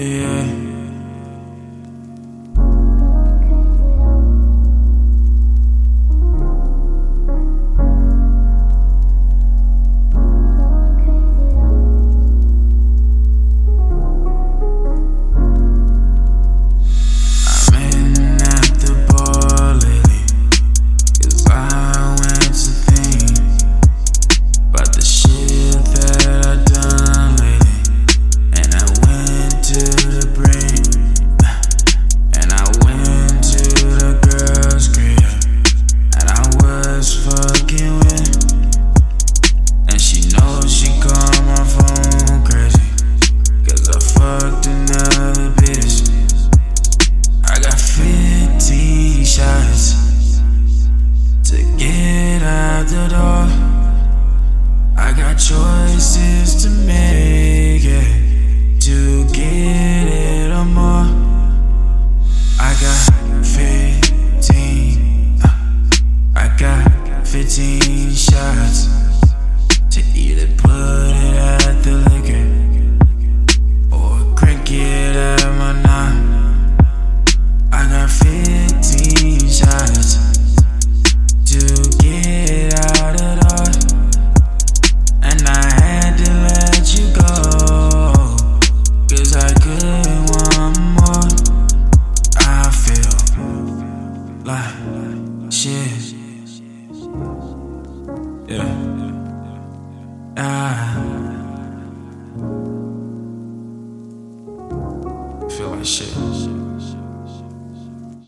Yeah. choices to make it to get it or more. I got 15, uh, I got 15 shots to either put. Yeah. Ah. I feel like shit.